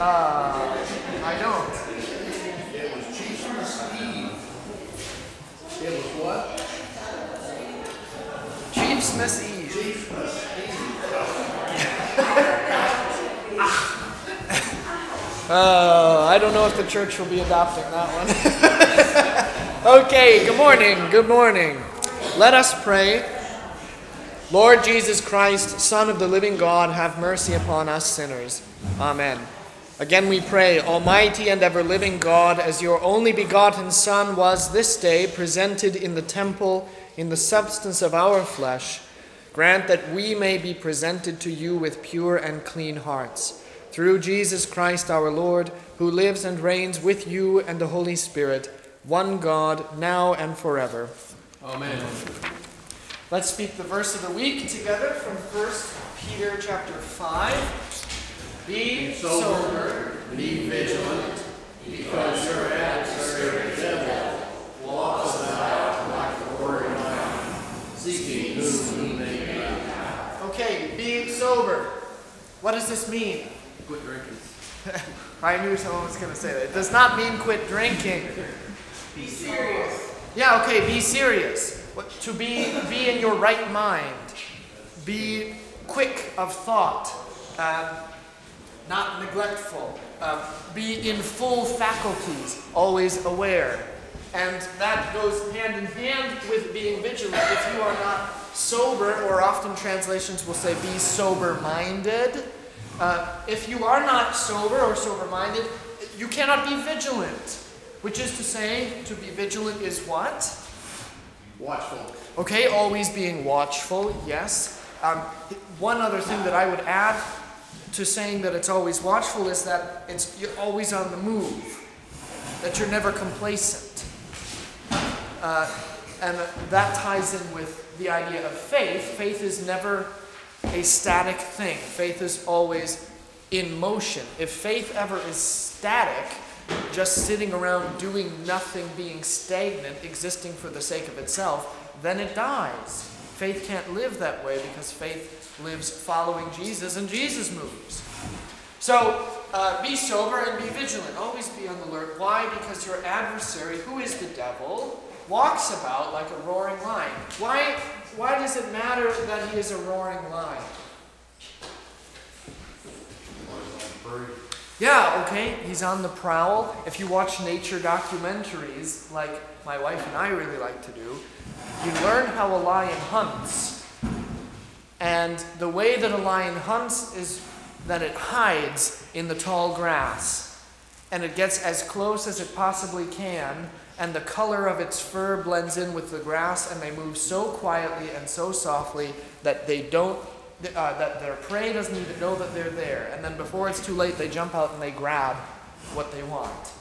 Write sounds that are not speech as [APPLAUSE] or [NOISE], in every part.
Uh, I don't. It was Chiefmas Eve. It was what? Chief's Miss Eve. Chiefmas Uh, I don't know if the church will be adopting that one. [LAUGHS] okay, good morning, good morning. Let us pray. Lord Jesus Christ, Son of the living God, have mercy upon us sinners. Amen. Again we pray, Almighty and ever living God, as your only begotten Son was this day presented in the temple in the substance of our flesh, grant that we may be presented to you with pure and clean hearts. Through Jesus Christ our Lord, who lives and reigns with you and the Holy Spirit, one God, now and forever. Amen. Let's speak the verse of the week together from 1 Peter chapter 5. Be sober, Be vigilant, because your adversary the devil walks about like a roaring lion, seeking whom he may devour. Okay, be sober. What does this mean? Quit drinking. [LAUGHS] I knew someone was going to say that. It does not mean quit drinking. Be serious. Yeah, okay, be serious. To be, be in your right mind. Be quick of thought. Um, not neglectful. Um, be in full faculties, always aware. And that goes hand in hand with being vigilant. If you are not sober, or often translations will say be sober minded, uh, if you are not sober or sober minded, you cannot be vigilant. Which is to say, to be vigilant is what? Watchful. Okay, always being watchful, yes. Um, one other thing that I would add to saying that it's always watchful is that it's you're always on the move, that you're never complacent. Uh, and that ties in with the idea of faith. Faith is never a static thing, faith is always in motion. If faith ever is static, just sitting around doing nothing, being stagnant, existing for the sake of itself, then it dies. Faith can't live that way because faith lives following Jesus and Jesus moves. So uh, be sober and be vigilant. Always be on the alert. Why? Because your adversary, who is the devil, walks about like a roaring lion. Why, why does it matter that he is a roaring lion? Yeah, okay, he's on the prowl. If you watch nature documentaries, like my wife and I really like to do, you learn how a lion hunts. And the way that a lion hunts is that it hides in the tall grass. And it gets as close as it possibly can, and the color of its fur blends in with the grass, and they move so quietly and so softly that they don't uh, that their prey doesn't even know that they're there. And then before it's too late, they jump out and they grab what they want.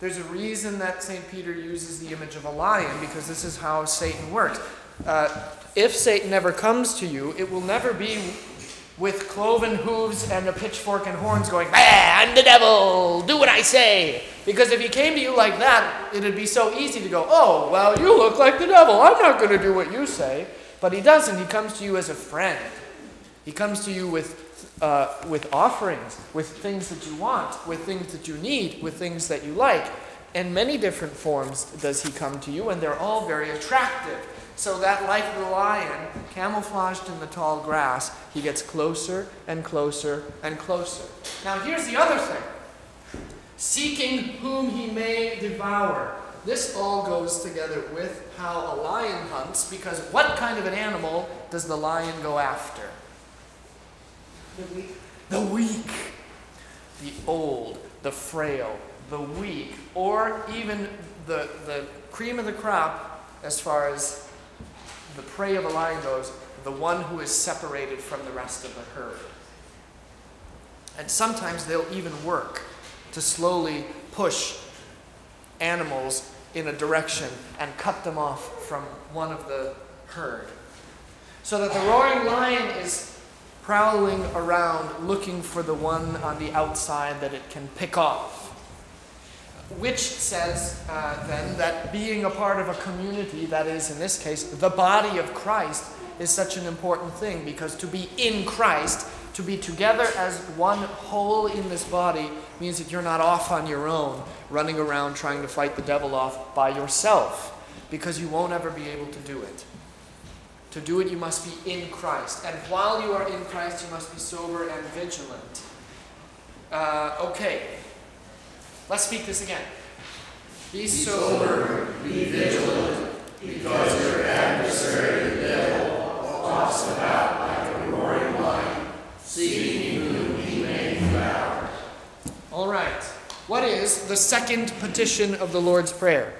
There's a reason that St. Peter uses the image of a lion because this is how Satan works. Uh, if Satan ever comes to you, it will never be with cloven hooves and a pitchfork and horns going, I'm the devil, do what I say. Because if he came to you like that, it'd be so easy to go, oh, well, you look like the devil. I'm not going to do what you say. But he doesn't. He comes to you as a friend. He comes to you with, uh, with offerings, with things that you want, with things that you need, with things that you like. In many different forms does he come to you, and they're all very attractive. So that, like the lion, camouflaged in the tall grass, he gets closer and closer and closer. Now, here's the other thing seeking whom he may devour. This all goes together with how a lion hunts, because what kind of an animal does the lion go after? The weak. The weak. The old, the frail, the weak, or even the, the cream of the crop as far as the prey of a lion goes, the one who is separated from the rest of the herd. And sometimes they'll even work to slowly push animals in a direction and cut them off from one of the herd. So that the roaring lion is prowling around looking for the one on the outside that it can pick off. Which says uh, then that being a part of a community, that is in this case the body of Christ, is such an important thing because to be in Christ, to be together as one whole in this body means that you're not off on your own, running around trying to fight the devil off by yourself, because you won't ever be able to do it. To do it, you must be in Christ. And while you are in Christ, you must be sober and vigilant. Uh, okay. Let's speak this again. Be, sober, be vigilant, because your adversary, the devil, walks about like a roaring lion, seeking whom he may devour. All right. What is the second petition of the Lord's Prayer?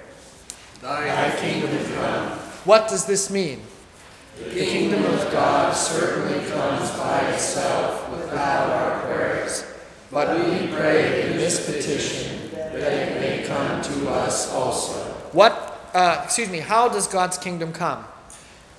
Thy kingdom come. What does this mean? The kingdom of God certainly comes by itself without our prayers. But we pray in this petition that it may come to us also. What, uh, excuse me, how does God's kingdom come?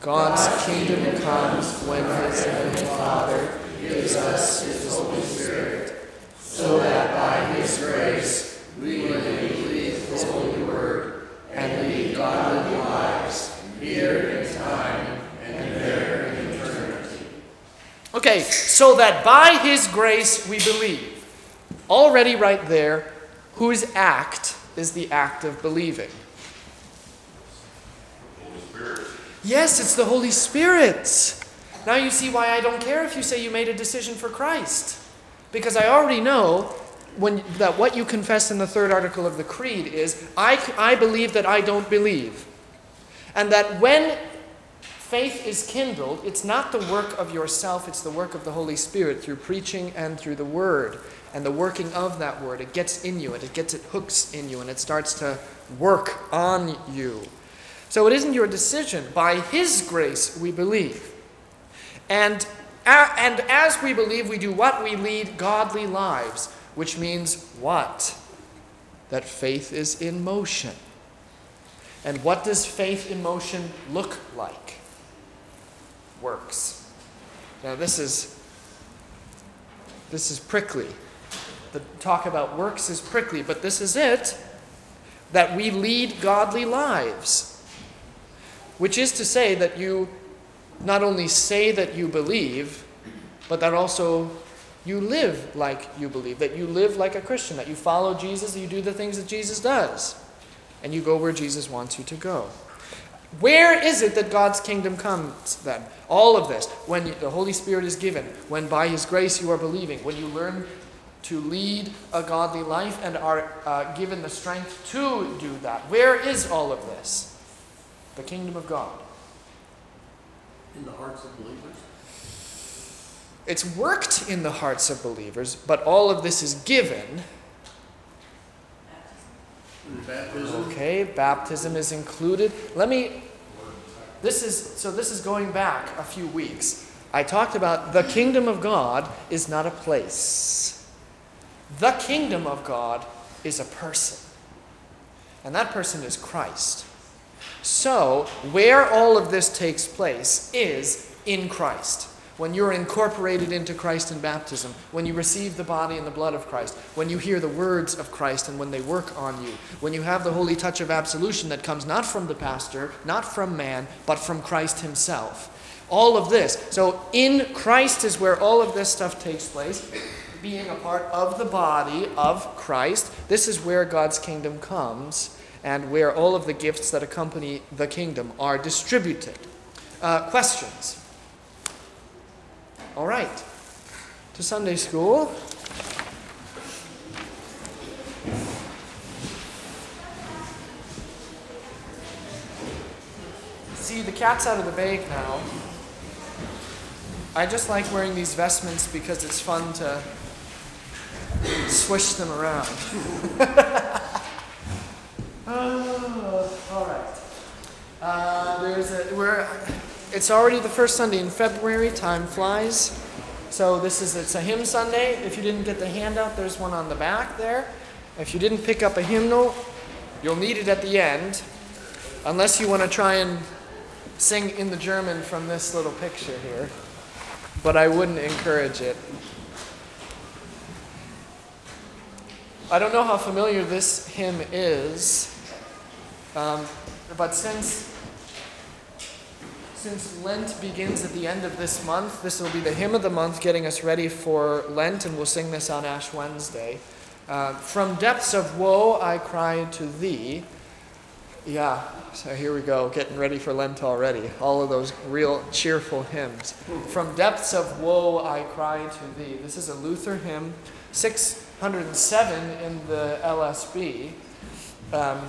God's kingdom comes when His Heavenly Father gives us His Holy Spirit, so that by His grace we may believe His holy word and lead godly lives here in time and there in eternity. Okay, so that by His grace we believe. Already, right there, whose act is the act of believing? Yes, it's the Holy Spirit. Now you see why I don't care if you say you made a decision for Christ. Because I already know when, that what you confess in the third article of the Creed is I, I believe that I don't believe. And that when faith is kindled, it's not the work of yourself, it's the work of the Holy Spirit through preaching and through the Word. And the working of that Word, it gets in you and it gets it hooks in you and it starts to work on you. So it isn't your decision. By His grace we believe. And, and as we believe, we do what? We lead godly lives, which means what? That faith is in motion. And what does faith in motion look like? Works. Now this is this is prickly. The talk about works is prickly, but this is it that we lead godly lives. Which is to say that you not only say that you believe, but that also you live like you believe, that you live like a Christian, that you follow Jesus, that you do the things that Jesus does, and you go where Jesus wants you to go. Where is it that God's kingdom comes then? All of this, when the Holy Spirit is given, when by His grace you are believing, when you learn to lead a godly life and are uh, given the strength to do that. Where is all of this? The kingdom of God. In the hearts of believers? It's worked in the hearts of believers, but all of this is given. Baptism? Okay, baptism is included. Let me. This is so. This is going back a few weeks. I talked about the kingdom of God is not a place. The kingdom of God is a person, and that person is Christ. So, where all of this takes place is in Christ. When you're incorporated into Christ in baptism, when you receive the body and the blood of Christ, when you hear the words of Christ and when they work on you, when you have the holy touch of absolution that comes not from the pastor, not from man, but from Christ himself. All of this. So, in Christ is where all of this stuff takes place. Being a part of the body of Christ, this is where God's kingdom comes and where all of the gifts that accompany the kingdom are distributed. Uh, questions? All right. To Sunday school. See, the cat's out of the bag now. I just like wearing these vestments because it's fun to swish them around. [LAUGHS] Oh, all right. Uh, there's a we're. It's already the first Sunday in February. Time flies. So this is it's a hymn Sunday. If you didn't get the handout, there's one on the back there. If you didn't pick up a hymnal, you'll need it at the end, unless you want to try and sing in the German from this little picture here. But I wouldn't encourage it. I don't know how familiar this hymn is, um, but since since Lent begins at the end of this month, this will be the hymn of the month getting us ready for Lent, and we'll sing this on Ash Wednesday. Uh, From depths of woe I cry to thee. Yeah, so here we go, getting ready for Lent already. All of those real cheerful hymns. From depths of woe I cry to thee. This is a Luther hymn, 607 in the LSB. Um,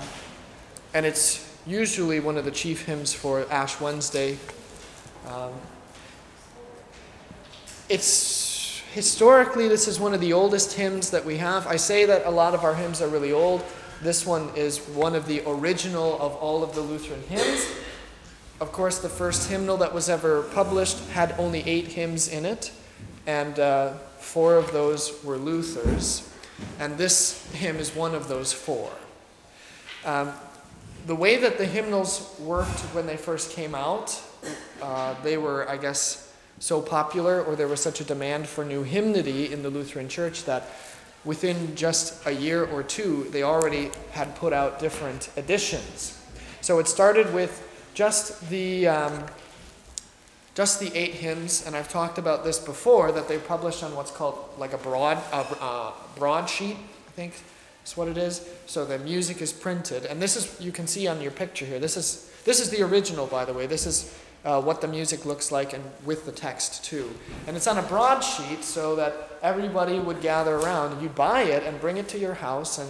and it's usually one of the chief hymns for Ash Wednesday. Um, it's historically, this is one of the oldest hymns that we have. I say that a lot of our hymns are really old. This one is one of the original of all of the Lutheran hymns. Of course, the first hymnal that was ever published had only eight hymns in it, and uh, four of those were Luther's. And this hymn is one of those four. Um, the way that the hymnals worked when they first came out, uh, they were, I guess, so popular, or there was such a demand for new hymnody in the Lutheran Church that within just a year or two, they already had put out different editions. So it started with just the um, just the eight hymns, and I've talked about this before that they published on what's called like a broad uh, uh, broadsheet, I think is what it is. So the music is printed, and this is you can see on your picture here. This is this is the original, by the way. This is uh, what the music looks like, and with the text too. And it's on a broadsheet, so that everybody would gather around. You'd buy it and bring it to your house, and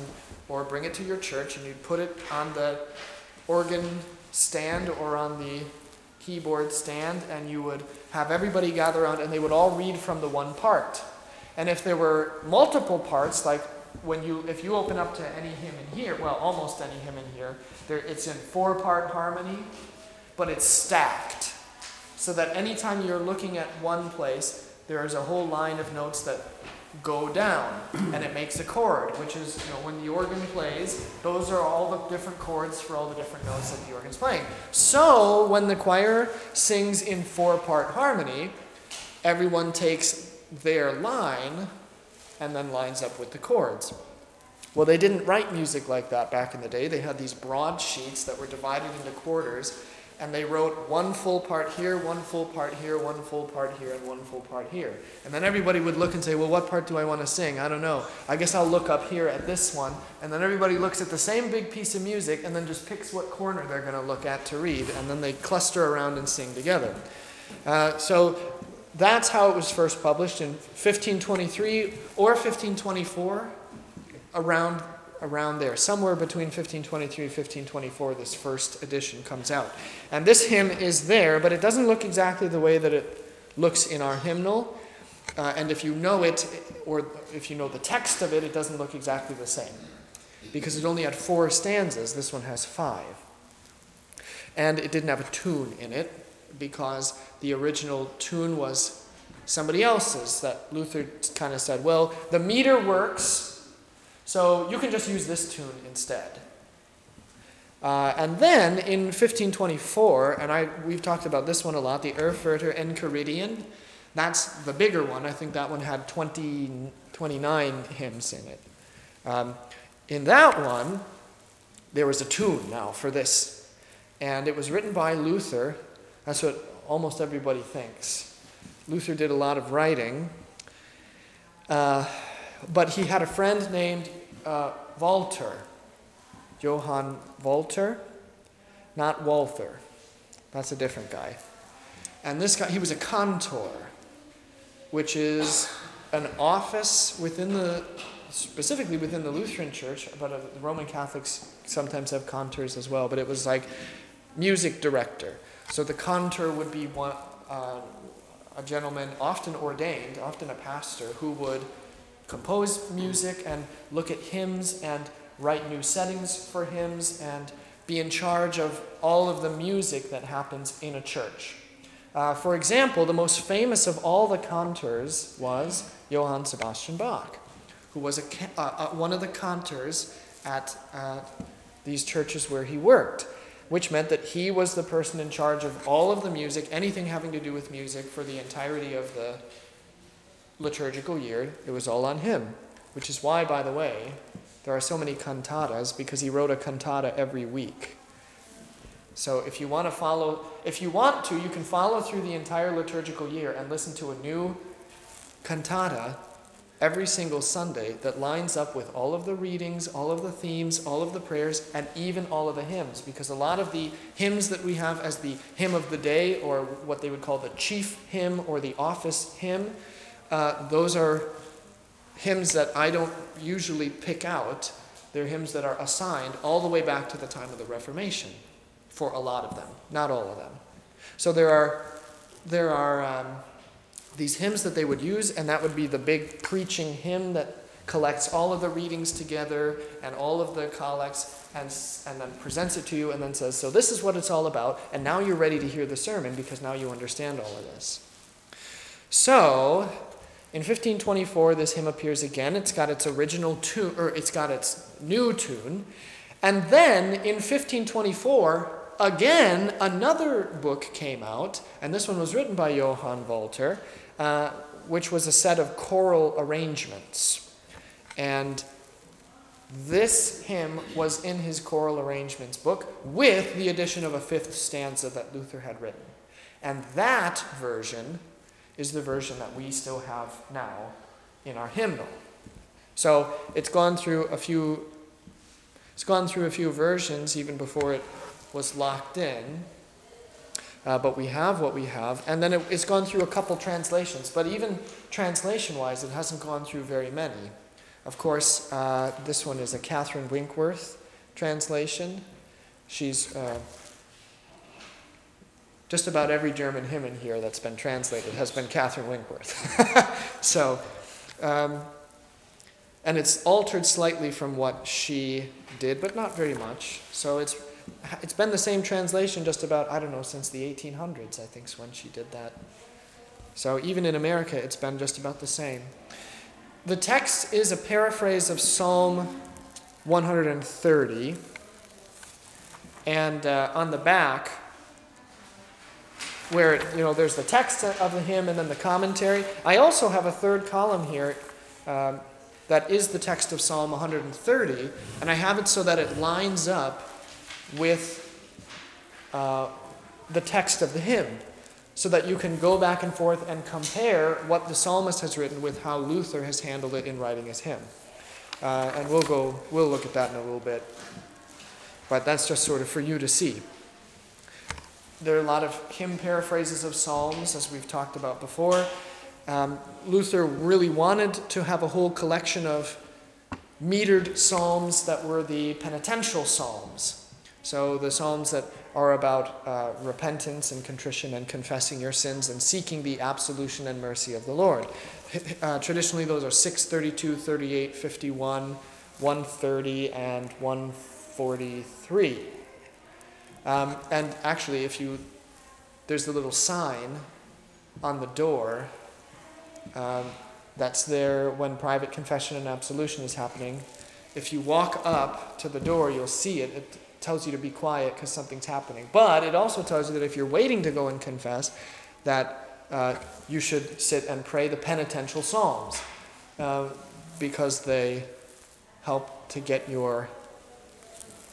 or bring it to your church, and you'd put it on the organ stand or on the keyboard stand, and you would have everybody gather around, and they would all read from the one part. And if there were multiple parts, like when you if you open up to any hymn in here, well, almost any hymn in here, there it's in four-part harmony, but it's stacked. So that anytime you're looking at one place, there is a whole line of notes that go down and it makes a chord, which is you know when the organ plays, those are all the different chords for all the different notes that the organ's playing. So when the choir sings in four-part harmony, everyone takes their line and then lines up with the chords. Well, they didn't write music like that back in the day. They had these broad sheets that were divided into quarters, and they wrote one full part here, one full part here, one full part here, and one full part here. And then everybody would look and say, Well, what part do I want to sing? I don't know. I guess I'll look up here at this one. And then everybody looks at the same big piece of music and then just picks what corner they're going to look at to read, and then they cluster around and sing together. Uh, so that's how it was first published in 1523 or 1524, around, around there. Somewhere between 1523 and 1524, this first edition comes out. And this hymn is there, but it doesn't look exactly the way that it looks in our hymnal. Uh, and if you know it, or if you know the text of it, it doesn't look exactly the same. Because it only had four stanzas, this one has five. And it didn't have a tune in it, because the original tune was somebody else's that Luther kind of said, well, the meter works, so you can just use this tune instead. Uh, and then in 1524, and I, we've talked about this one a lot, the Erfurter Enchiridion, that's the bigger one. I think that one had 20, 29 hymns in it. Um, in that one, there was a tune now for this. And it was written by Luther. That's what almost everybody thinks. Luther did a lot of writing, uh, but he had a friend named uh, Walter, Johann Walter, not Walther. That's a different guy. And this guy, he was a cantor, which is an office within the, specifically within the Lutheran Church, but uh, the Roman Catholics sometimes have cantors as well, but it was like music director. So the cantor would be one, uh, a gentleman, often ordained, often a pastor, who would compose music and look at hymns and write new settings for hymns and be in charge of all of the music that happens in a church. Uh, for example, the most famous of all the cantors was Johann Sebastian Bach, who was a, uh, uh, one of the cantors at uh, these churches where he worked which meant that he was the person in charge of all of the music, anything having to do with music for the entirety of the liturgical year. It was all on him, which is why, by the way, there are so many cantatas because he wrote a cantata every week. So if you want to follow, if you want to, you can follow through the entire liturgical year and listen to a new cantata every single Sunday that lines up with all of the readings, all of the themes, all of the prayers, and even all of the hymns. Because a lot of the hymns that we have as the hymn of the day, or what they would call the chief hymn or the office hymn, uh, those are hymns that I don't usually pick out. They're hymns that are assigned all the way back to the time of the Reformation for a lot of them, not all of them. So there are, there are um, these hymns that they would use, and that would be the big preaching hymn that collects all of the readings together and all of the collects and, and then presents it to you and then says, So this is what it's all about, and now you're ready to hear the sermon because now you understand all of this. So, in 1524, this hymn appears again. It's got its original tune, or it's got its new tune. And then in 1524, again, another book came out, and this one was written by Johann Walter, uh, which was a set of choral arrangements. And this hymn was in his choral arrangements book with the addition of a fifth stanza that Luther had written. And that version is the version that we still have now in our hymnal. So it's gone through a few it's gone through a few versions even before it was locked in. Uh, but we have what we have. And then it, it's gone through a couple translations. But even translation wise, it hasn't gone through very many. Of course, uh, this one is a Catherine Winkworth translation. She's uh, just about every German hymn in here that's been translated has been Catherine Winkworth. [LAUGHS] so, um, and it's altered slightly from what she did, but not very much. So it's it's been the same translation just about, I don't know, since the 1800s, I think, is when she did that. So even in America, it's been just about the same. The text is a paraphrase of Psalm 130. And uh, on the back, where you know there's the text of the hymn and then the commentary. I also have a third column here um, that is the text of Psalm 130, and I have it so that it lines up with uh, the text of the hymn so that you can go back and forth and compare what the psalmist has written with how Luther has handled it in writing his hymn. Uh, and we'll go, we'll look at that in a little bit. But that's just sort of for you to see. There are a lot of hymn paraphrases of psalms, as we've talked about before. Um, Luther really wanted to have a whole collection of metered psalms that were the penitential psalms. So the Psalms that are about uh, repentance and contrition and confessing your sins and seeking the absolution and mercy of the Lord. Uh, traditionally, those are 632, 38, 51, 130, and 143. Um, and actually, if you, there's the little sign on the door um, that's there when private confession and absolution is happening. If you walk up to the door, you'll see it. it tells you to be quiet because something's happening. But it also tells you that if you're waiting to go and confess, that uh, you should sit and pray the penitential psalms uh, because they help to get your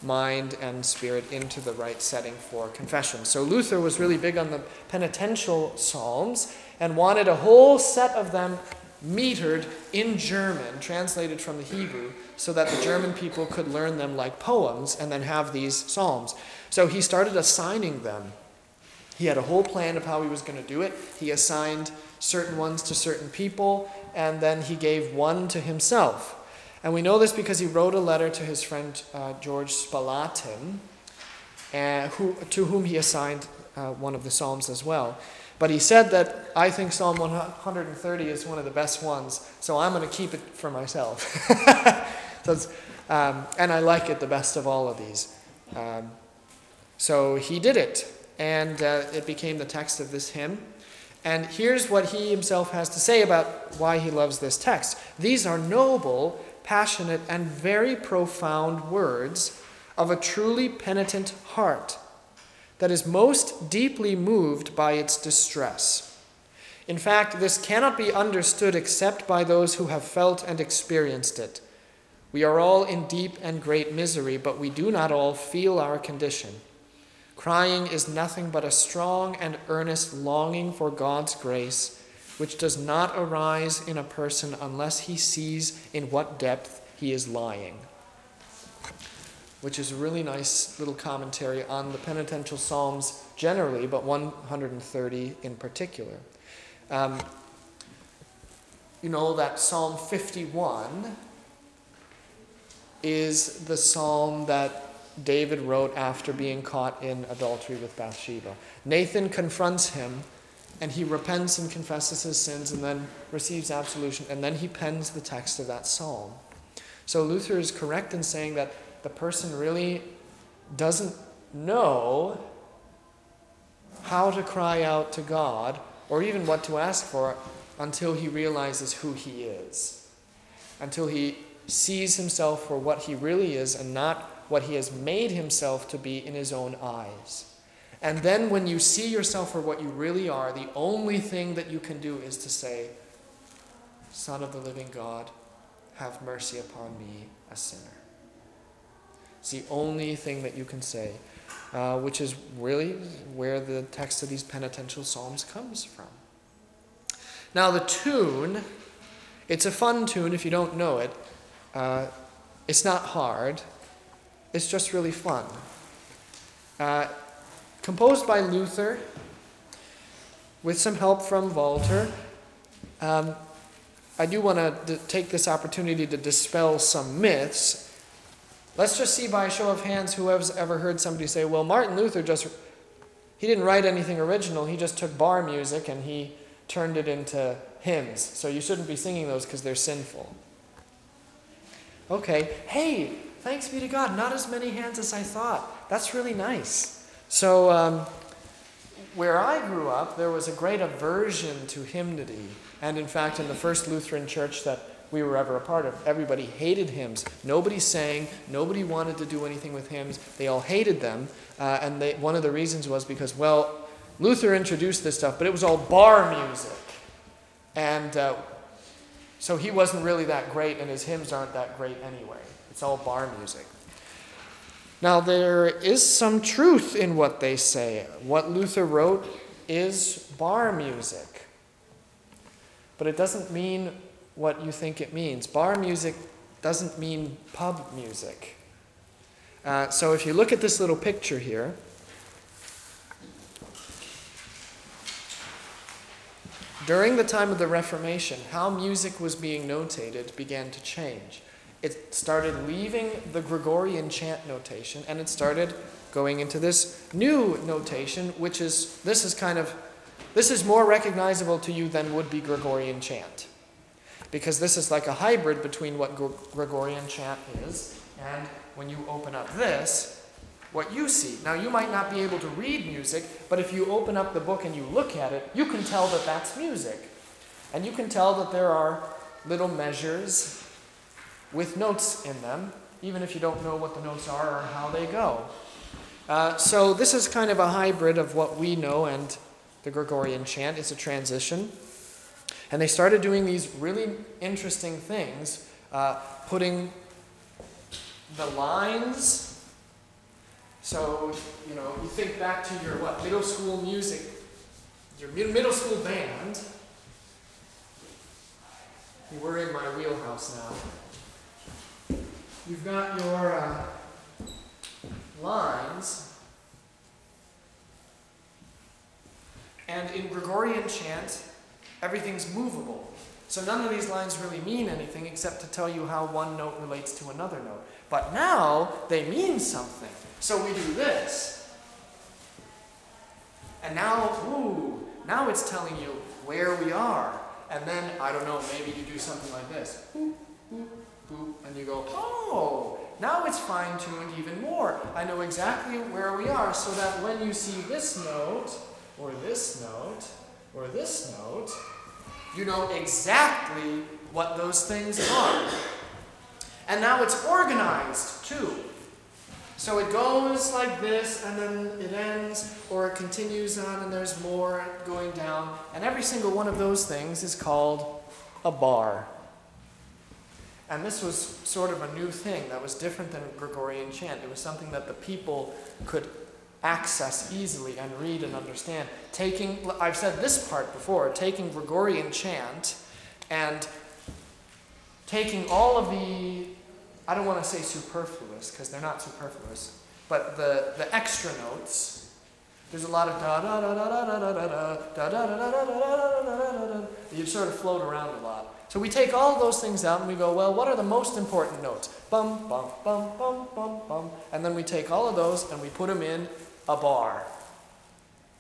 mind and spirit into the right setting for confession. So Luther was really big on the penitential psalms and wanted a whole set of them metered in German, translated from the Hebrew, so that the German people could learn them like poems and then have these psalms. So he started assigning them. He had a whole plan of how he was going to do it. He assigned certain ones to certain people, and then he gave one to himself. And we know this because he wrote a letter to his friend uh, George Spalatin, uh, who, to whom he assigned uh, one of the Psalms as well. But he said that I think Psalm 130 is one of the best ones, so I'm going to keep it for myself. [LAUGHS] so um, and I like it the best of all of these. Um, so he did it, and uh, it became the text of this hymn. And here's what he himself has to say about why he loves this text. These are noble, passionate, and very profound words of a truly penitent heart that is most deeply moved by its distress. In fact, this cannot be understood except by those who have felt and experienced it. We are all in deep and great misery, but we do not all feel our condition. Crying is nothing but a strong and earnest longing for God's grace, which does not arise in a person unless he sees in what depth he is lying. Which is a really nice little commentary on the penitential Psalms generally, but 130 in particular. Um, you know that Psalm 51 is the psalm that David wrote after being caught in adultery with Bathsheba. Nathan confronts him and he repents and confesses his sins and then receives absolution and then he pens the text of that psalm. So Luther is correct in saying that the person really doesn't know how to cry out to God or even what to ask for until he realizes who he is, until he sees himself for what he really is and not what he has made himself to be in his own eyes. And then when you see yourself for what you really are, the only thing that you can do is to say, Son of the living God, have mercy upon me, a sinner. It's the only thing that you can say, uh, which is really where the text of these penitential psalms comes from. Now, the tune, it's a fun tune if you don't know it. Uh, it's not hard, it's just really fun. Uh, composed by Luther, with some help from Walther. Um, I do want to d- take this opportunity to dispel some myths. Let's just see by a show of hands who has ever heard somebody say, well, Martin Luther just, he didn't write anything original, he just took bar music and he turned it into hymns. So you shouldn't be singing those because they're sinful. Okay, hey, thanks be to God, not as many hands as I thought. That's really nice. So, um, where I grew up, there was a great aversion to hymnody. And in fact, in the first Lutheran church that we were ever a part of, everybody hated hymns. Nobody sang, nobody wanted to do anything with hymns. They all hated them. Uh, and they, one of the reasons was because, well, Luther introduced this stuff, but it was all bar music. And uh, so he wasn't really that great, and his hymns aren't that great anyway. It's all bar music. Now, there is some truth in what they say. What Luther wrote is bar music. But it doesn't mean what you think it means. Bar music doesn't mean pub music. Uh, so if you look at this little picture here, during the time of the Reformation, how music was being notated began to change it started leaving the Gregorian chant notation and it started going into this new notation, which is this is kind of this is more recognizable to you than would be Gregorian chant. Because this is like a hybrid between what Gregorian chant is and when you open up this, what you see. Now, you might not be able to read music, but if you open up the book and you look at it, you can tell that that's music. And you can tell that there are little measures with notes in them, even if you don't know what the notes are or how they go. Uh, so this is kind of a hybrid of what we know and the Gregorian chant. It's a transition. And they started doing these really interesting things, uh, putting the lines. So, you know, you think back to your what, middle school music, your middle school band. We're in my wheelhouse now you've got your uh, lines, and in Gregorian chant, everything's movable. So none of these lines really mean anything except to tell you how one note relates to another note. But now they mean something. So we do this. And now, ooh, now it's telling you where we are. And then, I don't know, maybe you do something like this. Ooh, ooh, boop, and you go, oh, now it's fine-tuned even more. I know exactly where we are so that when you see this note, or this note, or this note, you know exactly what those things are. And now it's organized too. So it goes like this, and then it ends, or it continues on, and there's more going down. And every single one of those things is called a bar. And this was sort of a new thing that was different than Gregorian chant. It was something that the people could access easily and read and understand. Taking, I've said this part before, taking Gregorian chant and taking all of the, I don't want to say superfluous because they're not superfluous, but the, the extra notes. There's a lot of da da da da da da da da da da da da da da da da You sort of float around a lot. So we take all those things out and we go, well, what are the most important notes? Bum, bum, bum, bum, bum, bum. And then we take all of those and we put them in a bar.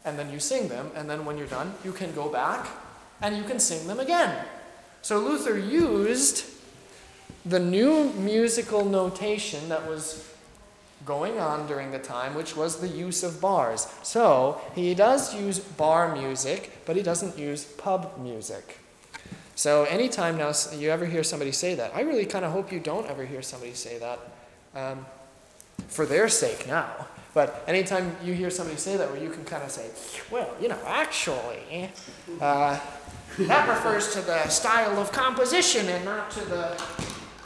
And then you sing them, and then when you're done, you can go back and you can sing them again. So Luther used the new musical notation that was going on during the time, which was the use of bars. So he does use bar music, but he doesn't use pub music. So anytime now you ever hear somebody say that, I really kind of hope you don't ever hear somebody say that um, for their sake now. But anytime you hear somebody say that, where you can kind of say, well, you know, actually, uh, that refers to the style of composition and not to the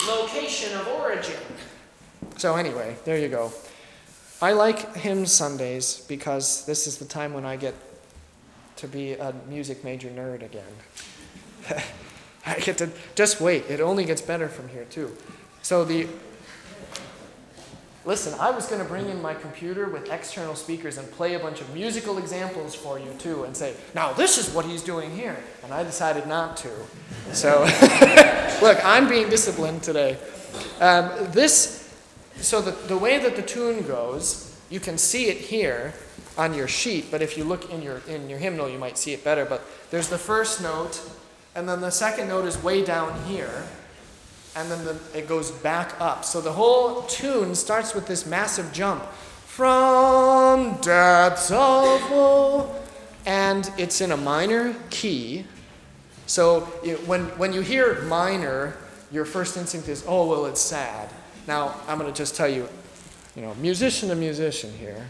location of origin. So, anyway, there you go. I like hymn Sundays because this is the time when I get to be a music major nerd again. [LAUGHS] I get to just wait. It only gets better from here, too. So, the Listen, I was going to bring in my computer with external speakers and play a bunch of musical examples for you too and say, now this is what he's doing here. And I decided not to. So, [LAUGHS] look, I'm being disciplined today. Um, this, so the, the way that the tune goes, you can see it here on your sheet, but if you look in your, in your hymnal, you might see it better. But there's the first note, and then the second note is way down here and then the, it goes back up. So the whole tune starts with this massive jump from depths of and it's in a minor key. So it, when, when you hear minor, your first instinct is, oh, well, it's sad. Now, I'm going to just tell you, you know, musician to musician here.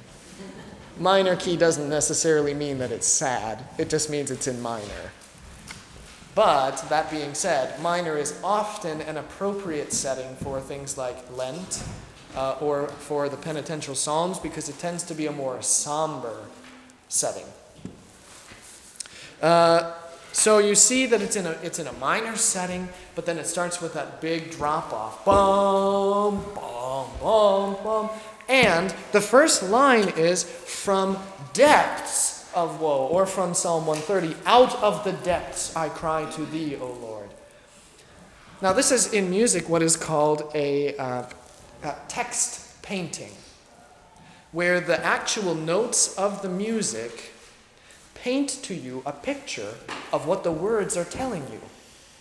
Minor key doesn't necessarily mean that it's sad, it just means it's in minor. But that being said, minor is often an appropriate setting for things like Lent uh, or for the penitential psalms because it tends to be a more somber setting. Uh, so you see that it's in a it's in a minor setting, but then it starts with that big drop off. Bum, bum, bum, bum. And the first line is from depths of woe, or from Psalm 130, Out of the depths I cry to thee, O Lord. Now, this is in music what is called a, uh, a text painting, where the actual notes of the music paint to you a picture of what the words are telling you.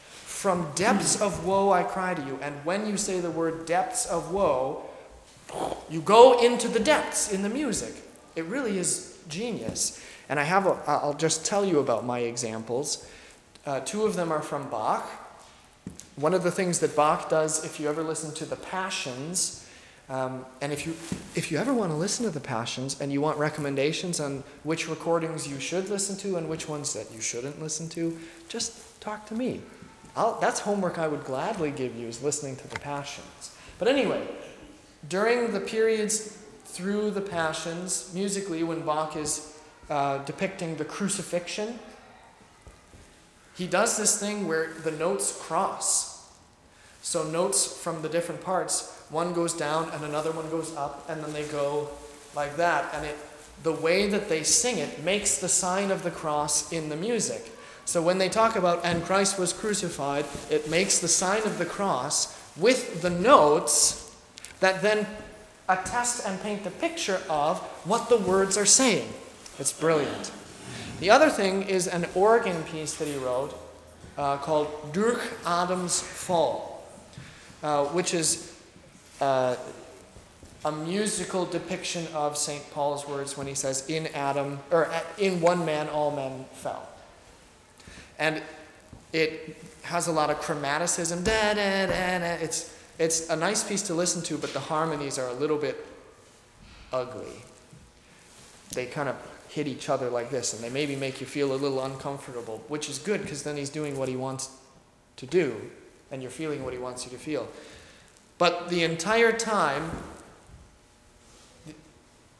From depths of woe I cry to you. And when you say the word depths of woe, you go into the depths in the music. It really is genius. And I have, a, I'll just tell you about my examples. Uh, two of them are from Bach. One of the things that Bach does, if you ever listen to the Passions, um, and if you, if you ever want to listen to the Passions and you want recommendations on which recordings you should listen to and which ones that you shouldn't listen to, just talk to me. I'll, that's homework I would gladly give you, is listening to the Passions. But anyway, during the periods through the Passions, musically, when Bach is uh, depicting the crucifixion, he does this thing where the notes cross. So, notes from the different parts, one goes down and another one goes up, and then they go like that. And it, the way that they sing it makes the sign of the cross in the music. So, when they talk about, and Christ was crucified, it makes the sign of the cross with the notes that then attest and paint the picture of what the words are saying. It's brilliant. The other thing is an organ piece that he wrote uh, called Durch Adam's Fall, uh, which is uh, a musical depiction of St. Paul's words when he says, In Adam, or in one man all men fell. And it has a lot of chromaticism. Da, da, da. It's, it's a nice piece to listen to, but the harmonies are a little bit ugly. They kind of hit each other like this, and they maybe make you feel a little uncomfortable, which is good because then he's doing what he wants to do, and you're feeling what he wants you to feel. But the entire time,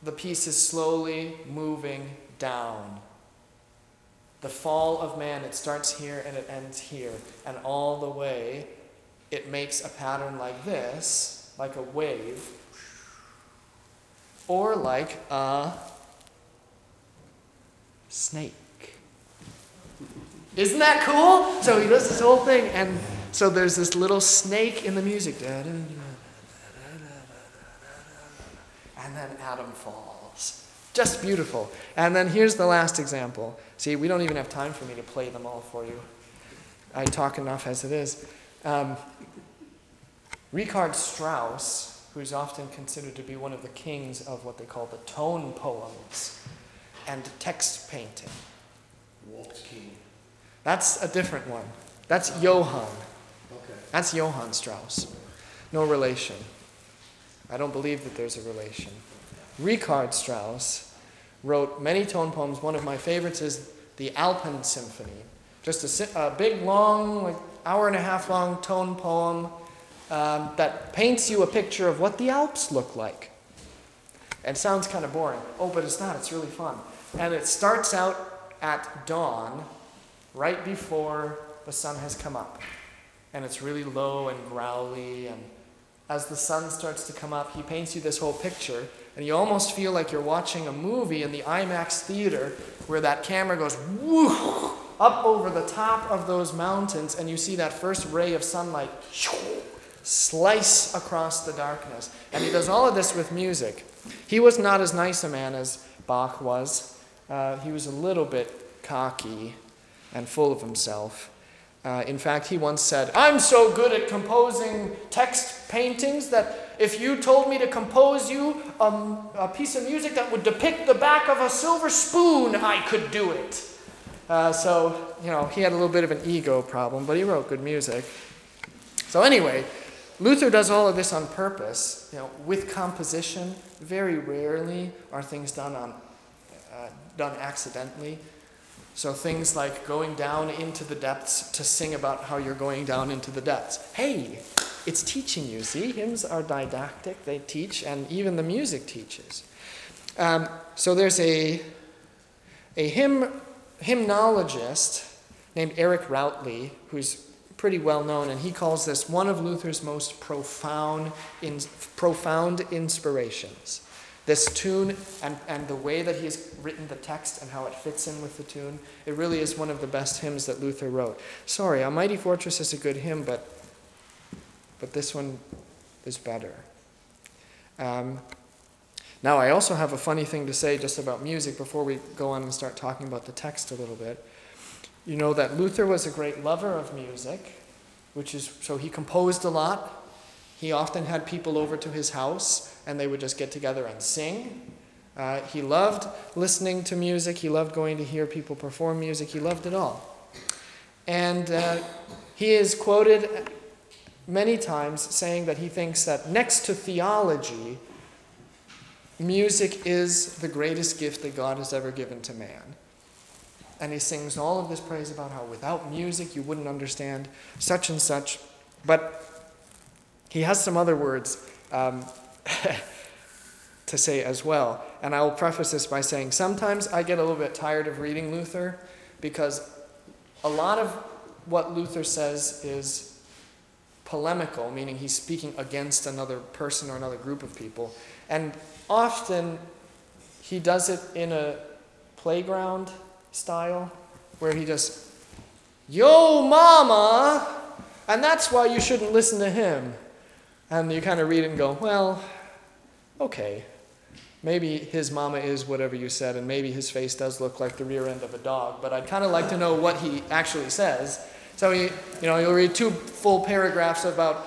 the piece is slowly moving down. The fall of man, it starts here and it ends here. And all the way, it makes a pattern like this, like a wave, or like a snake. Isn't that cool? So he does this whole thing, and so there's this little snake in the music. And then Adam falls. Just beautiful. And then here's the last example. See, we don't even have time for me to play them all for you. I talk enough as it is. Um, Richard Strauss, who's often considered to be one of the kings of what they call the tone poems and text painting. That's a different one. That's Johann. Okay. That's Johann Strauss. No relation. I don't believe that there's a relation. Richard Strauss wrote many tone poems. One of my favorites is the Alpen Symphony. Just a, a big, long, like hour and a half long tone poem um, that paints you a picture of what the Alps look like. It sounds kind of boring. Oh, but it's not. It's really fun. And it starts out at dawn, right before the sun has come up. And it's really low and growly. And as the sun starts to come up, he paints you this whole picture. And you almost feel like you're watching a movie in the IMAX theater where that camera goes whoo, up over the top of those mountains, and you see that first ray of sunlight slice across the darkness. And he does all of this with music. He was not as nice a man as Bach was. Uh, he was a little bit cocky and full of himself. Uh, in fact, he once said, I'm so good at composing text paintings that if you told me to compose you um, a piece of music that would depict the back of a silver spoon, I could do it. Uh, so, you know, he had a little bit of an ego problem, but he wrote good music. So, anyway, Luther does all of this on purpose, you know, with composition. Very rarely are things done on, done accidentally. So things like going down into the depths to sing about how you're going down into the depths. Hey, it's teaching you. See, hymns are didactic; they teach, and even the music teaches. Um, so there's a a hymn hymnologist named Eric Routley who's pretty well known, and he calls this one of Luther's most profound, in, profound inspirations. This tune and, and the way that he's written the text and how it fits in with the tune, it really is one of the best hymns that Luther wrote. Sorry, A Mighty Fortress is a good hymn, but, but this one is better. Um, now, I also have a funny thing to say just about music before we go on and start talking about the text a little bit. You know that Luther was a great lover of music, which is so he composed a lot. He often had people over to his house and they would just get together and sing. Uh, he loved listening to music. He loved going to hear people perform music. He loved it all. And uh, he is quoted many times saying that he thinks that next to theology, music is the greatest gift that God has ever given to man. And he sings all of this praise about how without music you wouldn't understand such and such. But he has some other words um, [LAUGHS] to say as well. And I will preface this by saying sometimes I get a little bit tired of reading Luther because a lot of what Luther says is polemical, meaning he's speaking against another person or another group of people. And often he does it in a playground style where he just, yo, mama, and that's why you shouldn't listen to him. And you kind of read it and go, well, okay. Maybe his mama is whatever you said, and maybe his face does look like the rear end of a dog, but I'd kind of like to know what he actually says. So he, you know, you'll read two full paragraphs about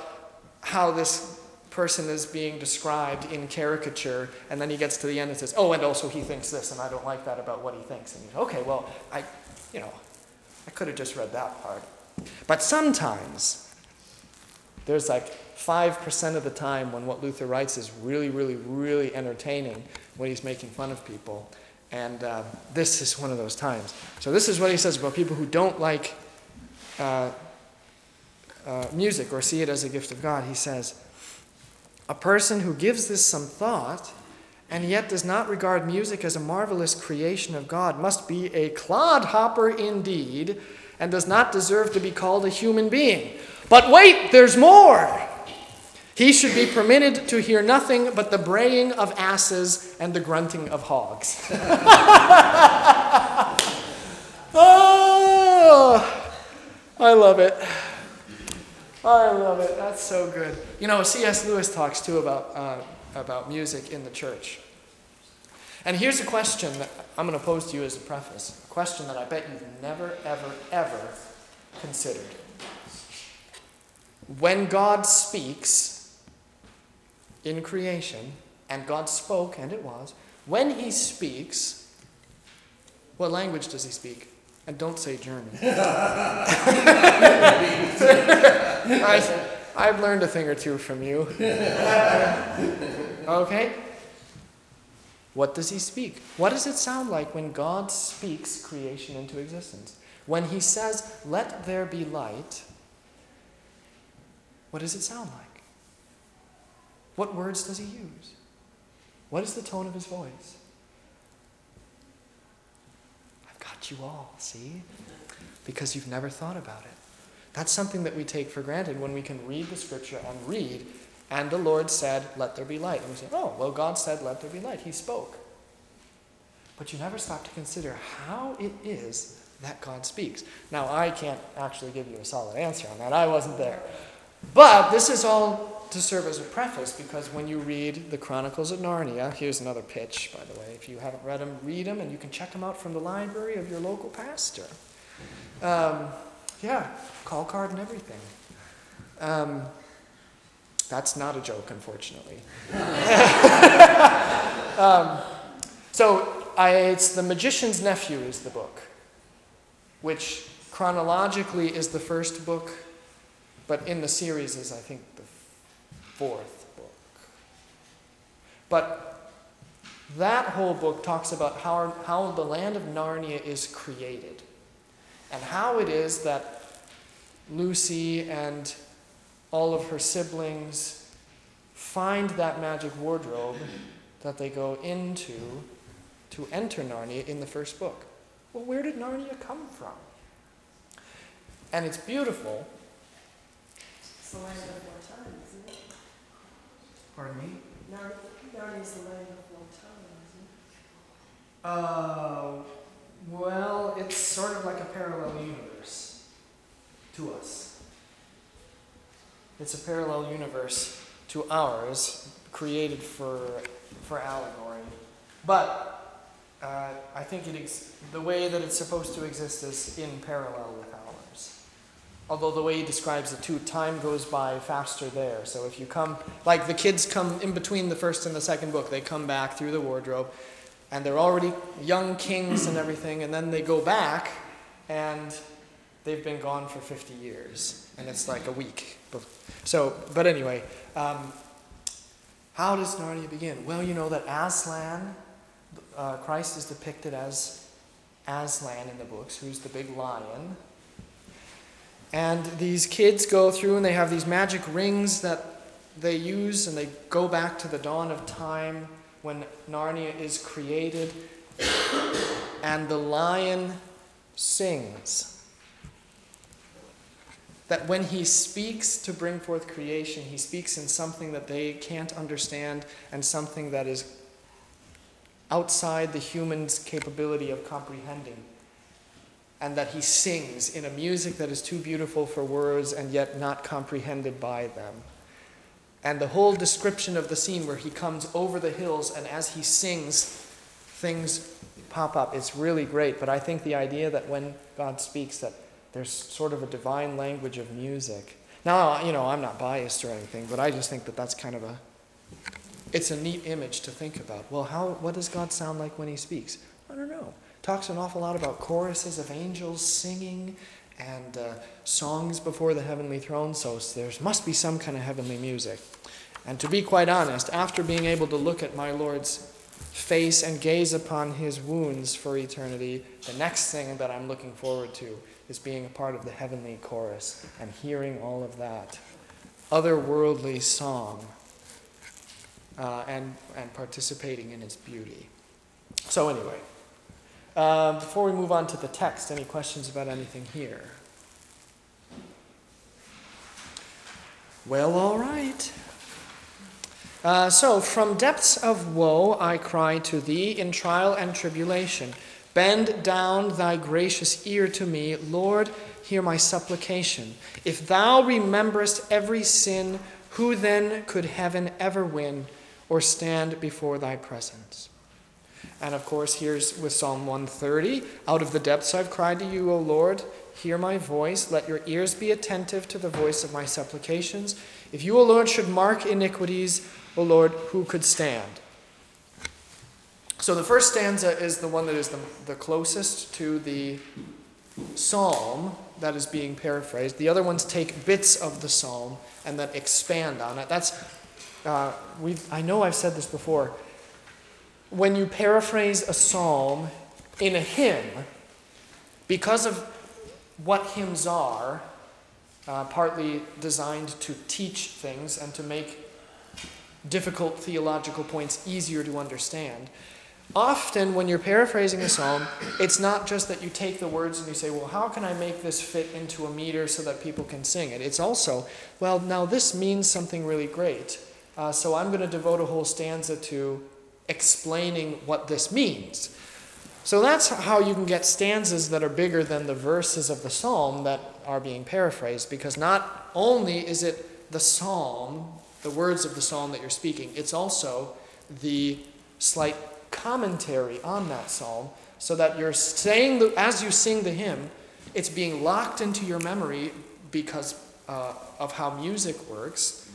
how this person is being described in caricature, and then he gets to the end and says, "Oh, and also he thinks this, and I don't like that about what he thinks." And you go, okay, well, I, you know, I could have just read that part. But sometimes there's like 5% of the time when what Luther writes is really, really, really entertaining when he's making fun of people. And uh, this is one of those times. So, this is what he says about people who don't like uh, uh, music or see it as a gift of God. He says, A person who gives this some thought and yet does not regard music as a marvelous creation of God must be a clodhopper indeed and does not deserve to be called a human being. But wait, there's more! He should be permitted to hear nothing but the braying of asses and the grunting of hogs. oh, [LAUGHS] I love it. I love it. That's so good. You know, C.S. Lewis talks too about, uh, about music in the church. And here's a question that I'm going to pose to you as a preface a question that I bet you've never, ever, ever considered. When God speaks in creation, and God spoke, and it was, when He speaks, what language does He speak? And don't say German. [LAUGHS] I, I've learned a thing or two from you. [LAUGHS] Okay? What does he speak? What does it sound like when God speaks creation into existence? When he says, Let there be light, what does it sound like? What words does he use? What is the tone of his voice? I've got you all, see? Because you've never thought about it. That's something that we take for granted when we can read the scripture and read, and the Lord said, Let there be light. And we say, Oh, well, God said, Let there be light. He spoke. But you never stop to consider how it is that God speaks. Now, I can't actually give you a solid answer on that. I wasn't there. But this is all to serve as a preface because when you read the Chronicles of Narnia, here's another pitch, by the way. If you haven't read them, read them, and you can check them out from the library of your local pastor. Um, yeah, call card and everything. Um, that's not a joke, unfortunately. [LAUGHS] um, so I, it's The Magician's Nephew is the book, which chronologically is the first book, but in the series is, I think, fourth book. But that whole book talks about how, how the land of Narnia is created and how it is that Lucy and all of her siblings find that magic wardrobe that they go into to enter Narnia in the first book. Well, where did Narnia come from? And it's beautiful. It's the land before time? Pardon me? Narnia, Narnia's the land before time, isn't it? Uh, well, it's sort of like a parallel universe to us. It's a parallel universe to ours, created for, for allegory. But uh, I think it ex- the way that it's supposed to exist is in parallel with. Although the way he describes it too, time goes by faster there. So if you come, like the kids come in between the first and the second book, they come back through the wardrobe, and they're already young kings and everything, and then they go back, and they've been gone for 50 years, and it's like a week. So, but anyway, um, how does Narnia begin? Well, you know that Aslan, uh, Christ is depicted as Aslan in the books, who's the big lion. And these kids go through and they have these magic rings that they use, and they go back to the dawn of time when Narnia is created, and the lion sings. That when he speaks to bring forth creation, he speaks in something that they can't understand and something that is outside the human's capability of comprehending. And that he sings in a music that is too beautiful for words and yet not comprehended by them. And the whole description of the scene where he comes over the hills and as he sings, things pop up. It's really great. But I think the idea that when God speaks, that there's sort of a divine language of music. Now, you know, I'm not biased or anything, but I just think that that's kind of a it's a neat image to think about. Well, how what does God sound like when he speaks? I don't know. Talks an awful lot about choruses of angels singing and uh, songs before the heavenly throne, so there must be some kind of heavenly music. And to be quite honest, after being able to look at my Lord's face and gaze upon his wounds for eternity, the next thing that I'm looking forward to is being a part of the heavenly chorus and hearing all of that otherworldly song. uh, and, and participating in its beauty. So, anyway, uh, before we move on to the text, any questions about anything here? Well, all right. Uh, so, from depths of woe I cry to thee in trial and tribulation. Bend down thy gracious ear to me, Lord, hear my supplication. If thou rememberest every sin, who then could heaven ever win or stand before thy presence? And of course, here's with Psalm 130 Out of the depths I've cried to you, O Lord, hear my voice. Let your ears be attentive to the voice of my supplications. If you, O Lord, should mark iniquities, O Lord, who could stand? So the first stanza is the one that is the, the closest to the psalm that is being paraphrased. The other ones take bits of the psalm and then expand on it. That's uh, we I know I've said this before. When you paraphrase a psalm in a hymn, because of what hymns are, uh, partly designed to teach things and to make difficult theological points easier to understand. Often, when you're paraphrasing a psalm, it's not just that you take the words and you say, Well, how can I make this fit into a meter so that people can sing it? It's also, Well, now this means something really great. Uh, so I'm going to devote a whole stanza to explaining what this means. So that's how you can get stanzas that are bigger than the verses of the psalm that are being paraphrased, because not only is it the psalm, the words of the psalm that you're speaking, it's also the slight commentary on that psalm, so that you're saying, the, as you sing the hymn, it's being locked into your memory because uh, of how music works,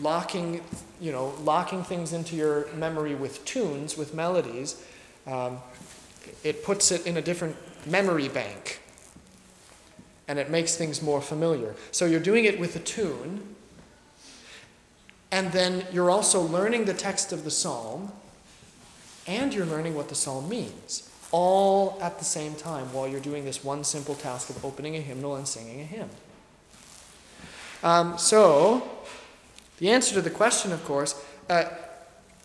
locking, you know, locking things into your memory with tunes, with melodies. Um, it puts it in a different memory bank and it makes things more familiar. So you're doing it with a tune, and then you're also learning the text of the psalm, and you're learning what the psalm means, all at the same time while you're doing this one simple task of opening a hymnal and singing a hymn. Um, so, the answer to the question, of course, uh,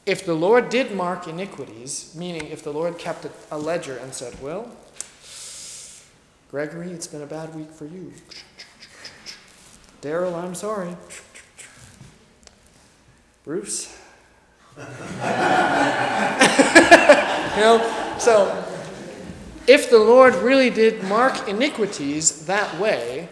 if the Lord did mark iniquities, meaning if the Lord kept a ledger and said, Well, Gregory, it's been a bad week for you. Daryl, I'm sorry. Bruce. [LAUGHS] you know, so if the Lord really did mark iniquities that way,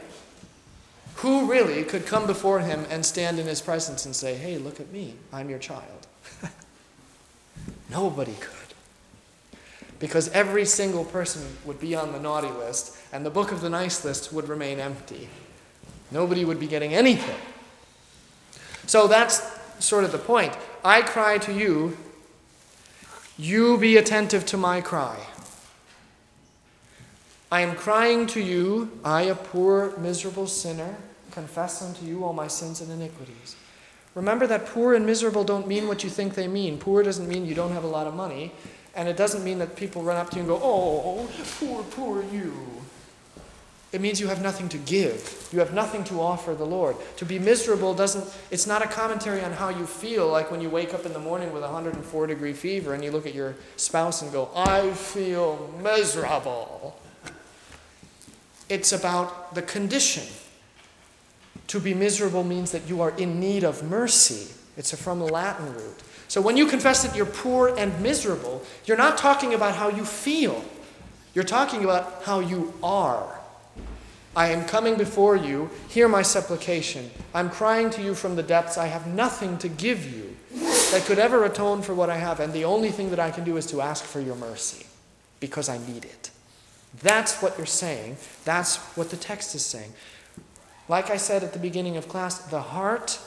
who really could come before him and stand in his presence and say, Hey, look at me, I'm your child? [LAUGHS] Nobody could. Because every single person would be on the naughty list, and the book of the nice list would remain empty. Nobody would be getting anything. So that's sort of the point. I cry to you, you be attentive to my cry. I am crying to you, I, a poor, miserable sinner, confess unto you all my sins and iniquities. Remember that poor and miserable don't mean what you think they mean. Poor doesn't mean you don't have a lot of money, and it doesn't mean that people run up to you and go, Oh, poor, poor you. It means you have nothing to give. You have nothing to offer the Lord. To be miserable doesn't, it's not a commentary on how you feel, like when you wake up in the morning with a 104 degree fever and you look at your spouse and go, I feel miserable. It's about the condition. To be miserable means that you are in need of mercy. It's from the Latin root. So when you confess that you're poor and miserable, you're not talking about how you feel. You're talking about how you are. I am coming before you. Hear my supplication. I'm crying to you from the depths. I have nothing to give you that could ever atone for what I have. And the only thing that I can do is to ask for your mercy because I need it. That's what you're saying. That's what the text is saying. Like I said at the beginning of class, the heart,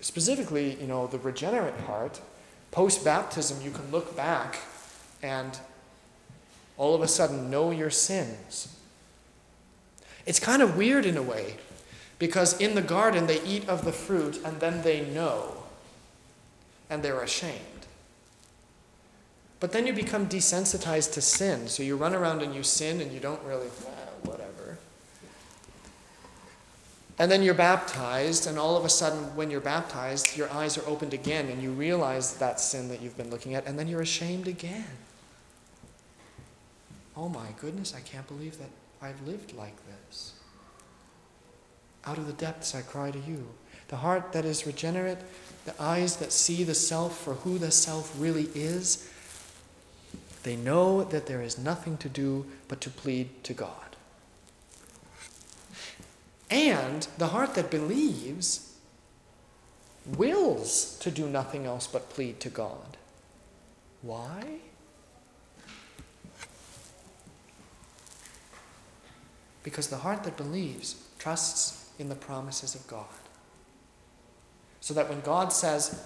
specifically, you know, the regenerate heart, post baptism, you can look back and all of a sudden know your sins. It's kind of weird in a way because in the garden they eat of the fruit and then they know and they're ashamed. But then you become desensitized to sin. So you run around and you sin and you don't really, whatever. And then you're baptized, and all of a sudden, when you're baptized, your eyes are opened again, and you realize that sin that you've been looking at, and then you're ashamed again. Oh my goodness, I can't believe that I've lived like this. Out of the depths I cry to you. The heart that is regenerate, the eyes that see the self for who the self really is, they know that there is nothing to do but to plead to God. And the heart that believes wills to do nothing else but plead to God. Why? Because the heart that believes trusts in the promises of God. So that when God says,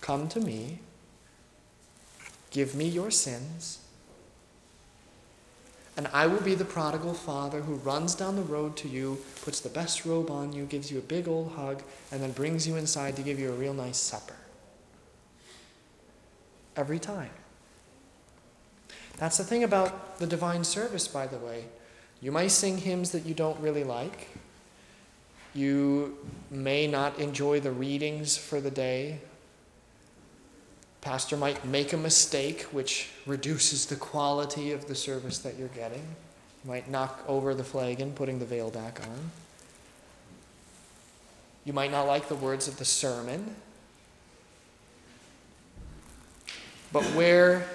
Come to me, give me your sins, and I will be the prodigal father who runs down the road to you, puts the best robe on you, gives you a big old hug, and then brings you inside to give you a real nice supper. Every time. That's the thing about the divine service, by the way. You might sing hymns that you don't really like. You may not enjoy the readings for the day. Pastor might make a mistake which reduces the quality of the service that you're getting. You might knock over the flagon, putting the veil back on. You might not like the words of the sermon. But where,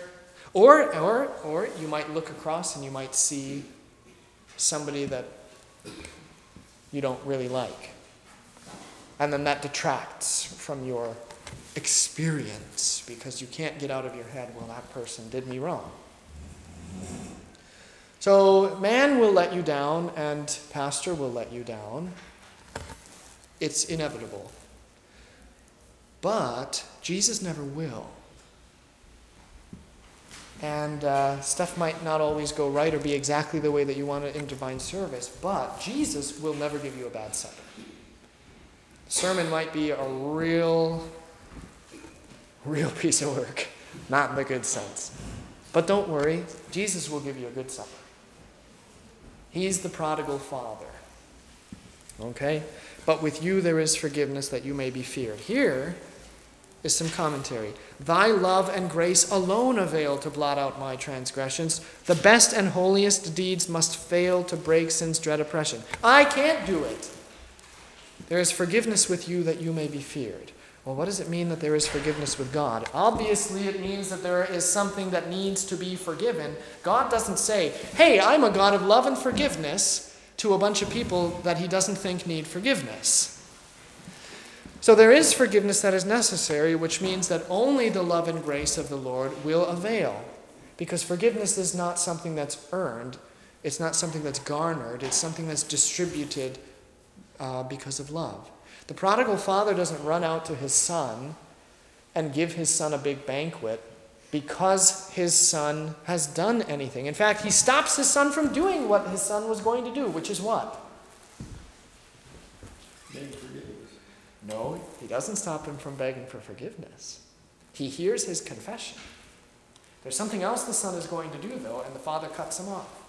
or, or, or you might look across and you might see somebody that you don't really like. And then that detracts from your experience because you can't get out of your head, well, that person did me wrong. So, man will let you down, and pastor will let you down. It's inevitable. But Jesus never will. And uh, stuff might not always go right or be exactly the way that you want it in divine service, but Jesus will never give you a bad supper. sermon might be a real, real [LAUGHS] piece of work, not in the good sense. But don't worry, Jesus will give you a good supper. He's the prodigal father. Okay? But with you there is forgiveness that you may be feared. Here, is some commentary. Thy love and grace alone avail to blot out my transgressions. The best and holiest deeds must fail to break sin's dread oppression. I can't do it. There is forgiveness with you that you may be feared. Well, what does it mean that there is forgiveness with God? Obviously, it means that there is something that needs to be forgiven. God doesn't say, hey, I'm a God of love and forgiveness to a bunch of people that he doesn't think need forgiveness. So there is forgiveness that is necessary, which means that only the love and grace of the Lord will avail. Because forgiveness is not something that's earned, it's not something that's garnered, it's something that's distributed uh, because of love. The prodigal father doesn't run out to his son and give his son a big banquet because his son has done anything. In fact, he stops his son from doing what his son was going to do, which is what? Begging forgiveness. No, he doesn't stop him from begging for forgiveness. He hears his confession. There's something else the son is going to do, though, and the father cuts him off.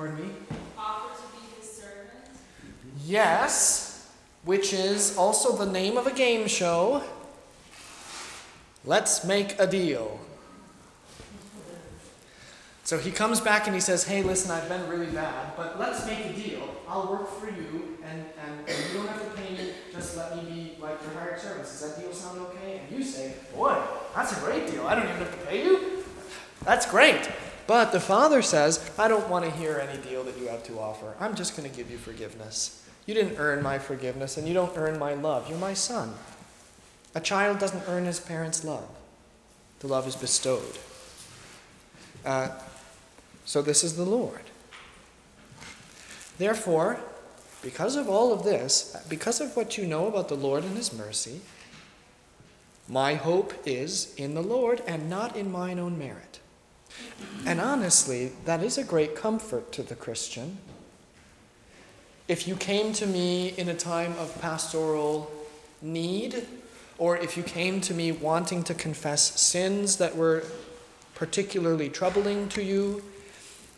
Pardon me? Offer to be his servant? Yes, which is also the name of a game show. Let's make a deal. So he comes back and he says, Hey, listen, I've been really bad, but let's make a deal. I'll work for you, and, and, and you don't have to pay me, just let me be like your hired servant. Does that deal sound okay? And you say, Boy, that's a great deal. I don't even have to pay you. That's great. But the father says, I don't want to hear any deal that you have to offer. I'm just going to give you forgiveness. You didn't earn my forgiveness, and you don't earn my love. You're my son. A child doesn't earn his parents' love, the love is bestowed. Uh, so this is the Lord. Therefore, because of all of this, because of what you know about the Lord and His mercy, my hope is in the Lord and not in mine own merit. And honestly, that is a great comfort to the Christian. If you came to me in a time of pastoral need, or if you came to me wanting to confess sins that were particularly troubling to you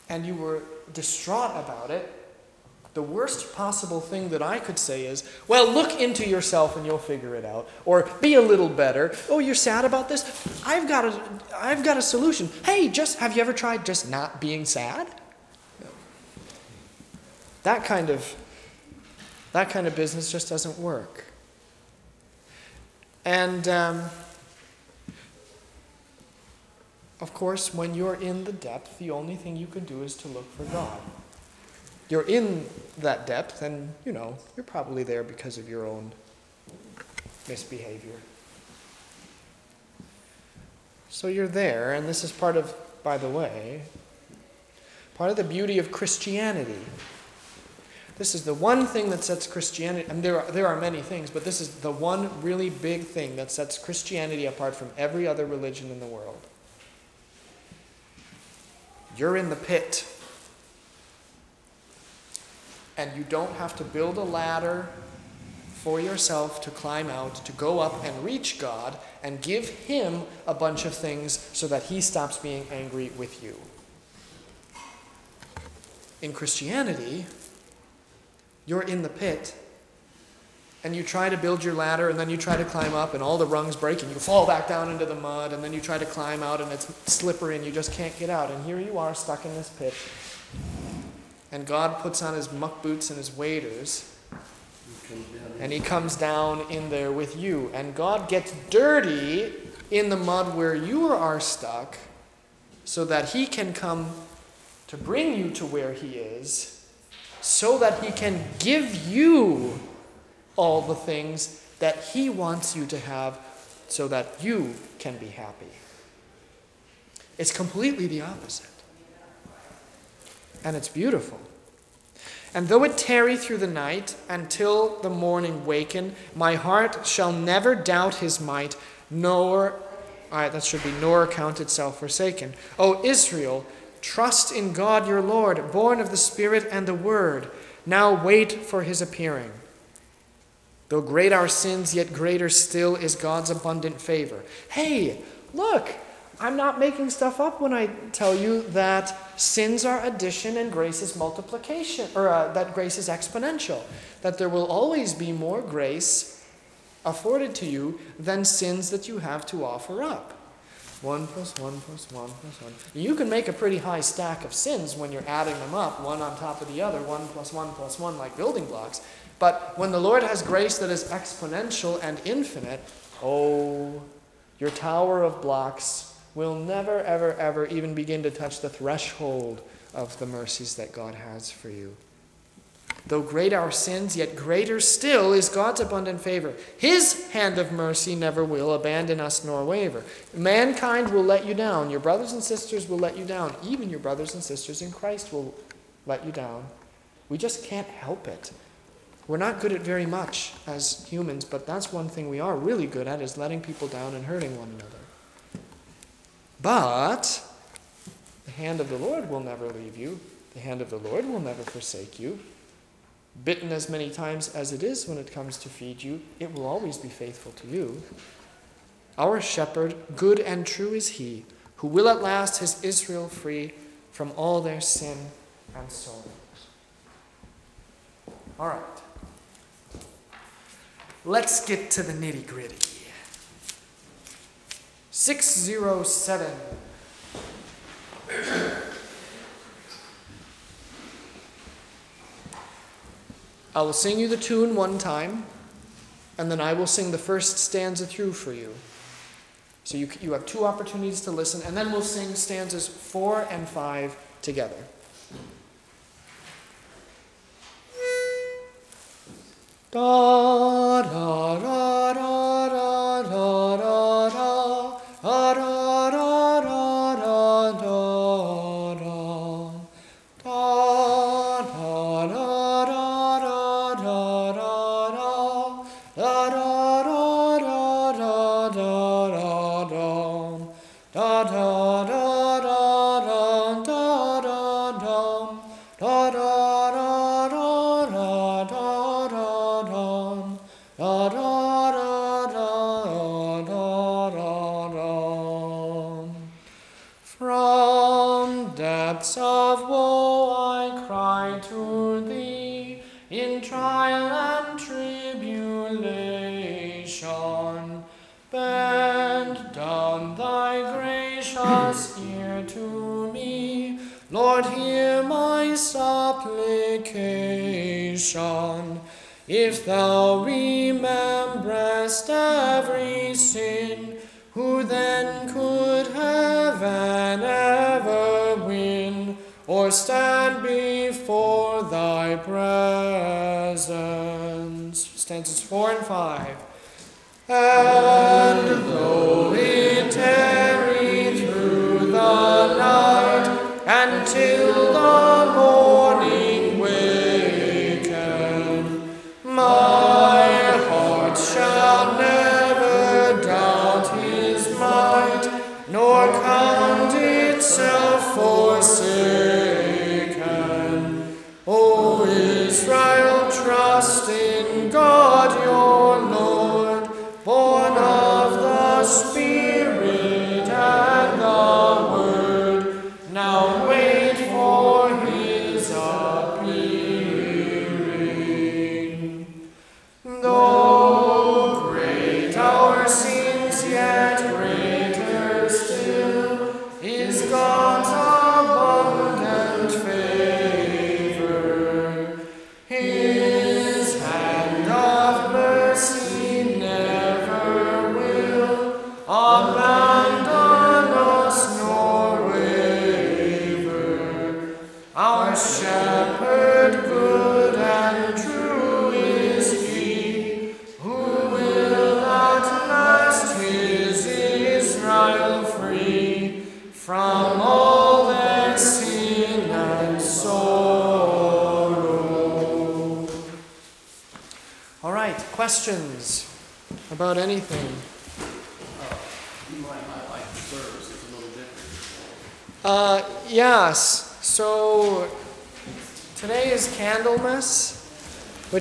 and you were distraught about it, the worst possible thing that I could say is, well, look into yourself and you'll figure it out. Or be a little better. Oh, you're sad about this? I've got a, I've got a solution. Hey, just have you ever tried just not being sad? That kind of that kind of business just doesn't work. And um, of course, when you're in the depth, the only thing you can do is to look for God. You're in that depth, and you know, you're probably there because of your own misbehavior. So you're there, and this is part of, by the way, part of the beauty of Christianity. This is the one thing that sets Christianity, and there are, there are many things, but this is the one really big thing that sets Christianity apart from every other religion in the world. You're in the pit. And you don't have to build a ladder for yourself to climb out, to go up and reach God and give Him a bunch of things so that He stops being angry with you. In Christianity, you're in the pit and you try to build your ladder and then you try to climb up and all the rungs break and you fall back down into the mud and then you try to climb out and it's slippery and you just can't get out and here you are stuck in this pit and god puts on his muck boots and his waders and he comes down in there with you and god gets dirty in the mud where you are stuck so that he can come to bring you to where he is so that he can give you all the things that He wants you to have so that you can be happy. It's completely the opposite. And it's beautiful. And though it tarry through the night until the morning waken, my heart shall never doubt his might, nor, right, that should be, nor count itself forsaken. O Israel, trust in God your Lord, born of the Spirit and the Word. Now wait for his appearing. Though great our sins, yet greater still is God's abundant favor. Hey, look, I'm not making stuff up when I tell you that sins are addition and grace is multiplication, or uh, that grace is exponential. That there will always be more grace afforded to you than sins that you have to offer up. One plus one plus one plus one. You can make a pretty high stack of sins when you're adding them up, one on top of the other, one plus one plus one, like building blocks. But when the Lord has grace that is exponential and infinite, oh, your tower of blocks will never, ever, ever even begin to touch the threshold of the mercies that God has for you. Though great our sins, yet greater still is God's abundant favor. His hand of mercy never will abandon us nor waver. Mankind will let you down. Your brothers and sisters will let you down. Even your brothers and sisters in Christ will let you down. We just can't help it. We're not good at very much as humans, but that's one thing we are really good at is letting people down and hurting one another. But the hand of the Lord will never leave you. The hand of the Lord will never forsake you. Bitten as many times as it is when it comes to feed you, it will always be faithful to you. Our shepherd, good and true is he, who will at last his Israel free from all their sin and sorrows. All right. Let's get to the nitty gritty. 607. I will sing you the tune one time, and then I will sing the first stanza through for you. So you, you have two opportunities to listen, and then we'll sing stanzas four and five together. Da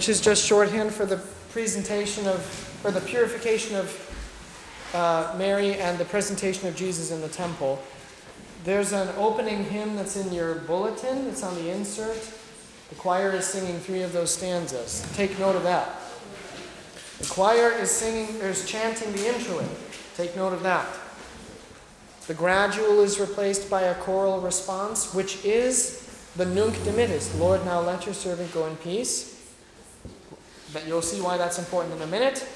which is just shorthand for the presentation of, or the purification of uh, Mary and the presentation of Jesus in the temple. There's an opening hymn that's in your bulletin. It's on the insert. The choir is singing three of those stanzas. Take note of that. The choir is singing, is chanting the introit. Take note of that. The gradual is replaced by a choral response, which is the Nunc Dimittis. Lord, now let your servant go in peace. But you'll see why that's important in a minute.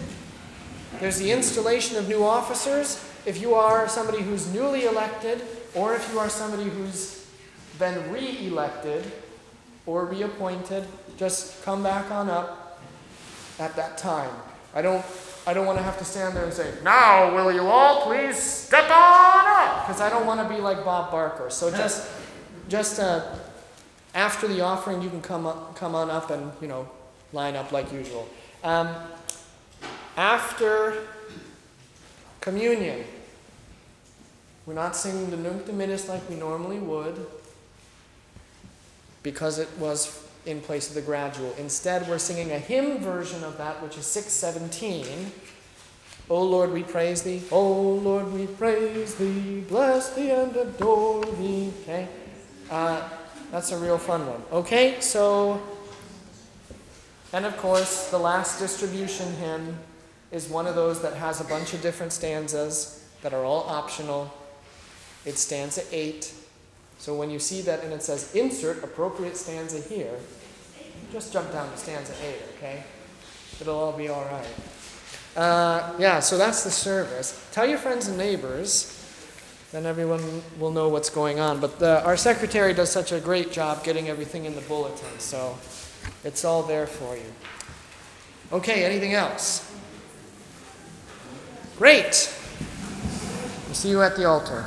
There's the installation of new officers. If you are somebody who's newly elected, or if you are somebody who's been re elected or reappointed, just come back on up at that time. I don't I don't want to have to stand there and say, Now, will you all please step on up? Because I don't want to be like Bob Barker. So just, just uh, after the offering, you can come, up, come on up and, you know, line up like usual. Um, after communion, we're not singing the Nunc Dimittis like we normally would because it was in place of the gradual. Instead, we're singing a hymn version of that, which is 617. O Lord, we praise thee. O Lord, we praise thee. Bless thee and adore thee. Okay? Uh, that's a real fun one. Okay, so, and of course, the last distribution hymn is one of those that has a bunch of different stanzas that are all optional. It's stanza 8. So when you see that and it says insert appropriate stanza here, just jump down to stanza 8, okay? It'll all be all right. Uh, yeah, so that's the service. Tell your friends and neighbors, then everyone will know what's going on. But the, our secretary does such a great job getting everything in the bulletin, so it's all there for you. Okay, anything else? Great. We'll see you at the altar.